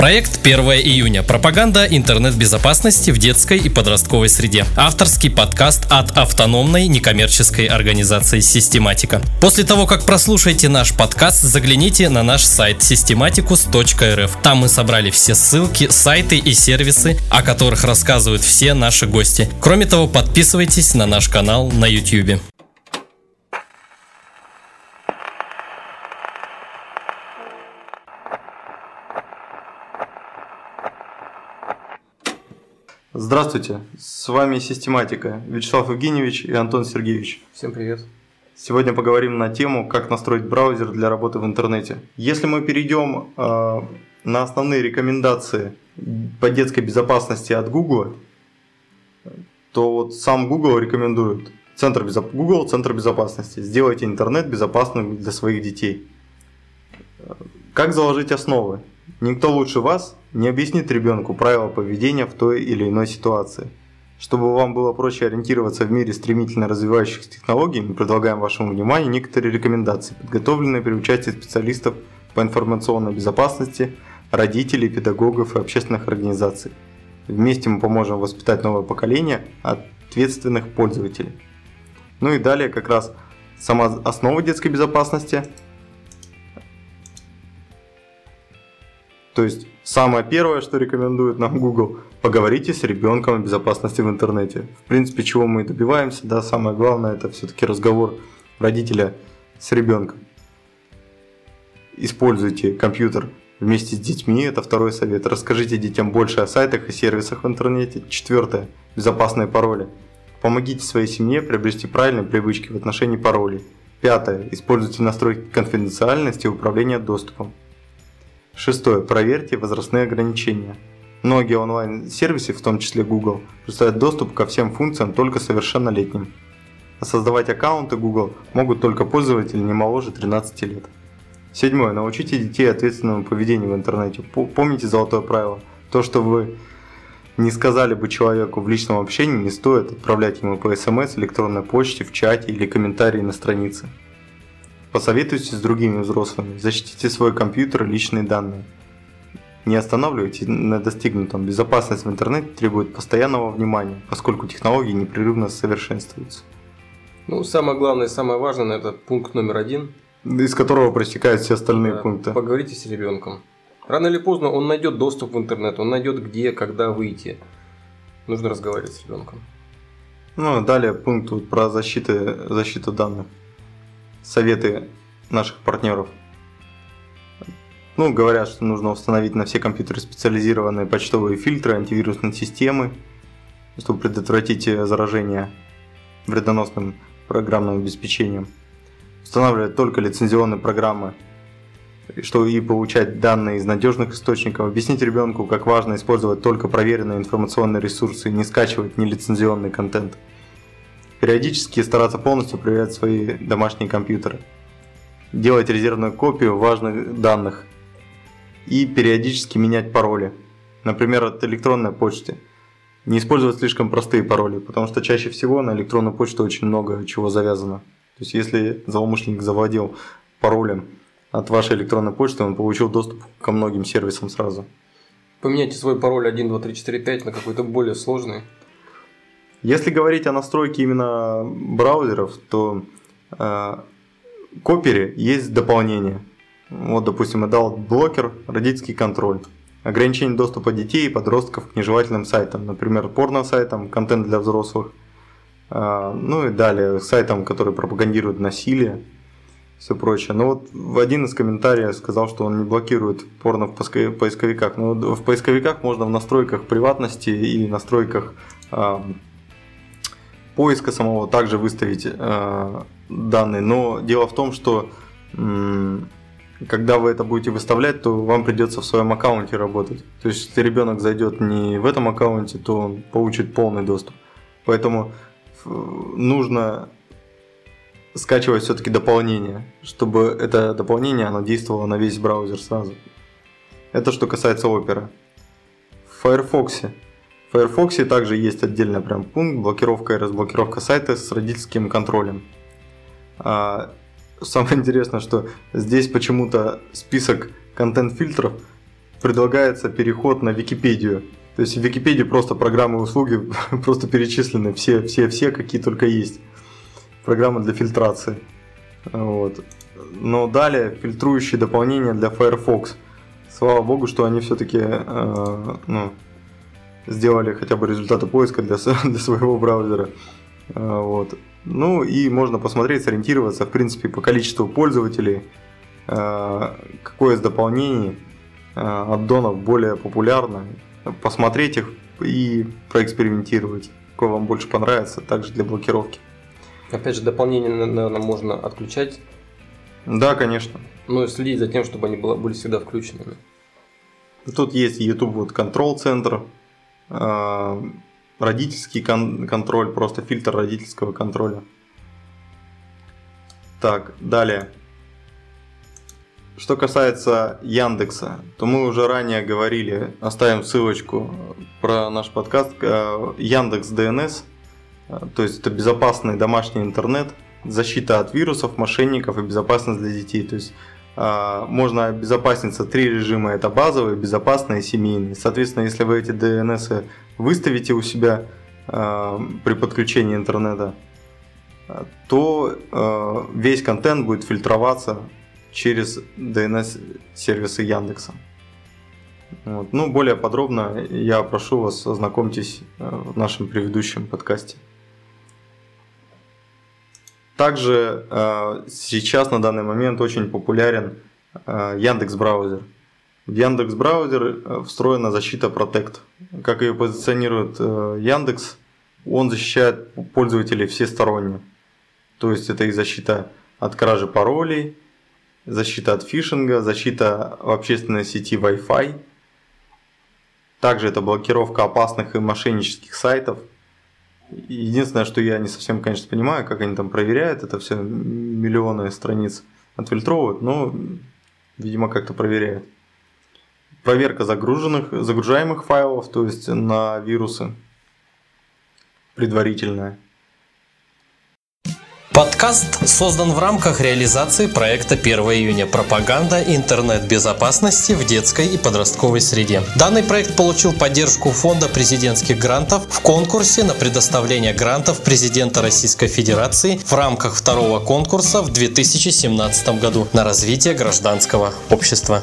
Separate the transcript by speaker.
Speaker 1: Проект 1 июня. Пропаганда интернет-безопасности в детской и подростковой среде. Авторский подкаст от автономной некоммерческой организации «Систематика». После того, как прослушаете наш подкаст, загляните на наш сайт systematicus.rf. Там мы собрали все ссылки, сайты и сервисы, о которых рассказывают все наши гости. Кроме того, подписывайтесь на наш канал на YouTube.
Speaker 2: Здравствуйте, с вами Систематика, Вячеслав Евгеньевич и Антон Сергеевич.
Speaker 3: Всем привет.
Speaker 2: Сегодня поговорим на тему, как настроить браузер для работы в интернете. Если мы перейдем э, на основные рекомендации по детской безопасности от Google, то вот сам Google рекомендует Центр безоп... Google Центр безопасности. Сделайте интернет безопасным для своих детей. Как заложить основы? Никто лучше вас не объяснит ребенку правила поведения в той или иной ситуации. Чтобы вам было проще ориентироваться в мире стремительно развивающихся технологий, мы предлагаем вашему вниманию некоторые рекомендации, подготовленные при участии специалистов по информационной безопасности, родителей, педагогов и общественных организаций. Вместе мы поможем воспитать новое поколение ответственных пользователей. Ну и далее как раз сама основа детской безопасности – То есть самое первое, что рекомендует нам Google, поговорите с ребенком о безопасности в интернете. В принципе, чего мы и добиваемся, да, самое главное это все-таки разговор родителя с ребенком. Используйте компьютер вместе с детьми, это второй совет. Расскажите детям больше о сайтах и сервисах в интернете. Четвертое, безопасные пароли. Помогите своей семье приобрести правильные привычки в отношении паролей. Пятое, используйте настройки конфиденциальности и управления доступом. Шестое. Проверьте возрастные ограничения. Многие онлайн-сервисы, в том числе Google, предоставляют доступ ко всем функциям только совершеннолетним. А создавать аккаунты Google могут только пользователи не моложе 13 лет. Седьмое. Научите детей ответственному поведению в интернете. Помните золотое правило. То, что вы не сказали бы человеку в личном общении, не стоит отправлять ему по смс, электронной почте, в чате или комментарии на странице. Посоветуйтесь с другими взрослыми, защитите свой компьютер и личные данные. Не останавливайте на достигнутом. Безопасность в интернете требует постоянного внимания, поскольку технологии непрерывно совершенствуются.
Speaker 3: Ну, самое главное, самое важное, это пункт номер один.
Speaker 2: Из которого проистекают все остальные
Speaker 3: да,
Speaker 2: пункты.
Speaker 3: Поговорите с ребенком. Рано или поздно он найдет доступ в интернет, он найдет где, когда выйти. Нужно разговаривать с ребенком.
Speaker 2: Ну, далее пункт вот про защиту, защиту данных советы наших партнеров. Ну, говорят, что нужно установить на все компьютеры специализированные почтовые фильтры, антивирусные системы, чтобы предотвратить заражение вредоносным программным обеспечением. Устанавливать только лицензионные программы, что и получать данные из надежных источников. Объяснить ребенку, как важно использовать только проверенные информационные ресурсы и не скачивать нелицензионный контент – Периодически стараться полностью проверять свои домашние компьютеры. Делать резервную копию важных данных. И периодически менять пароли. Например, от электронной почты. Не использовать слишком простые пароли, потому что чаще всего на электронную почту очень много чего завязано. То есть если злоумышленник завладел паролем от вашей электронной почты, он получил доступ ко многим сервисам сразу.
Speaker 3: Поменяйте свой пароль 1, 2, 3, 4, 5 на какой-то более сложный.
Speaker 2: Если говорить о настройке именно браузеров, то э, к есть дополнение. Вот, допустим, дал блокер, родительский контроль. Ограничение доступа детей и подростков к нежелательным сайтам, например, порно-сайтам, контент для взрослых. Э, ну и далее, сайтам, которые пропагандируют насилие, все прочее. Но вот в один из комментариев сказал, что он не блокирует порно в поисковиках. Но в поисковиках можно в настройках приватности и настройках э, поиска самого также выставить э, данные. Но дело в том, что э, когда вы это будете выставлять, то вам придется в своем аккаунте работать. То есть, если ребенок зайдет не в этом аккаунте, то он получит полный доступ. Поэтому нужно скачивать все-таки дополнение, чтобы это дополнение оно действовало на весь браузер сразу. Это что касается Opera. В Firefox в Firefox также есть отдельный прям пункт блокировка и разблокировка сайта с родительским контролем. А, самое интересное, что здесь почему-то список контент-фильтров предлагается переход на Википедию. То есть в Википедии просто программы и услуги просто перечислены, все, все, все, какие только есть. Программы для фильтрации. Вот. Но далее фильтрующие дополнения для Firefox. Слава богу, что они все-таки э, ну, сделали хотя бы результаты поиска для, для своего браузера. Э, вот. Ну и можно посмотреть, сориентироваться, в принципе, по количеству пользователей, э, какое из дополнений аддонов более популярно, посмотреть их и проэкспериментировать, какое вам больше понравится, также для блокировки.
Speaker 3: Опять же, дополнения, наверное, можно отключать.
Speaker 2: Да, конечно.
Speaker 3: Ну и следить за тем, чтобы они были всегда включенными.
Speaker 2: Тут есть YouTube вот Control э, родительский кон- контроль, просто фильтр родительского контроля. Так, далее. Что касается Яндекса, то мы уже ранее говорили, оставим ссылочку про наш подкаст, э, Яндекс ДНС, э, то есть это безопасный домашний интернет, защита от вирусов, мошенников и безопасность для детей. То есть можно обезопаситься три режима, это базовый, безопасный и семейный. Соответственно, если вы эти DNS выставите у себя при подключении интернета, то весь контент будет фильтроваться через DNS-сервисы Яндекса. Вот. Ну, более подробно я прошу вас, ознакомьтесь в нашем предыдущем подкасте. Также э, сейчас на данный момент очень популярен э, Яндекс браузер. В Яндекс браузер э, встроена защита Protect. Как ее позиционирует Яндекс, он защищает пользователей всесторонне. То есть это и защита от кражи паролей, защита от фишинга, защита в общественной сети Wi-Fi. Также это блокировка опасных и мошеннических сайтов. Единственное, что я не совсем, конечно, понимаю, как они там проверяют это все, миллионы страниц отфильтровывают, но, видимо, как-то проверяют. Проверка загруженных, загружаемых файлов, то есть на вирусы, предварительная.
Speaker 1: Подкаст создан в рамках реализации проекта 1 июня «Пропаганда интернет-безопасности в детской и подростковой среде». Данный проект получил поддержку Фонда президентских грантов в конкурсе на предоставление грантов президента Российской Федерации в рамках второго конкурса в 2017 году на развитие гражданского общества.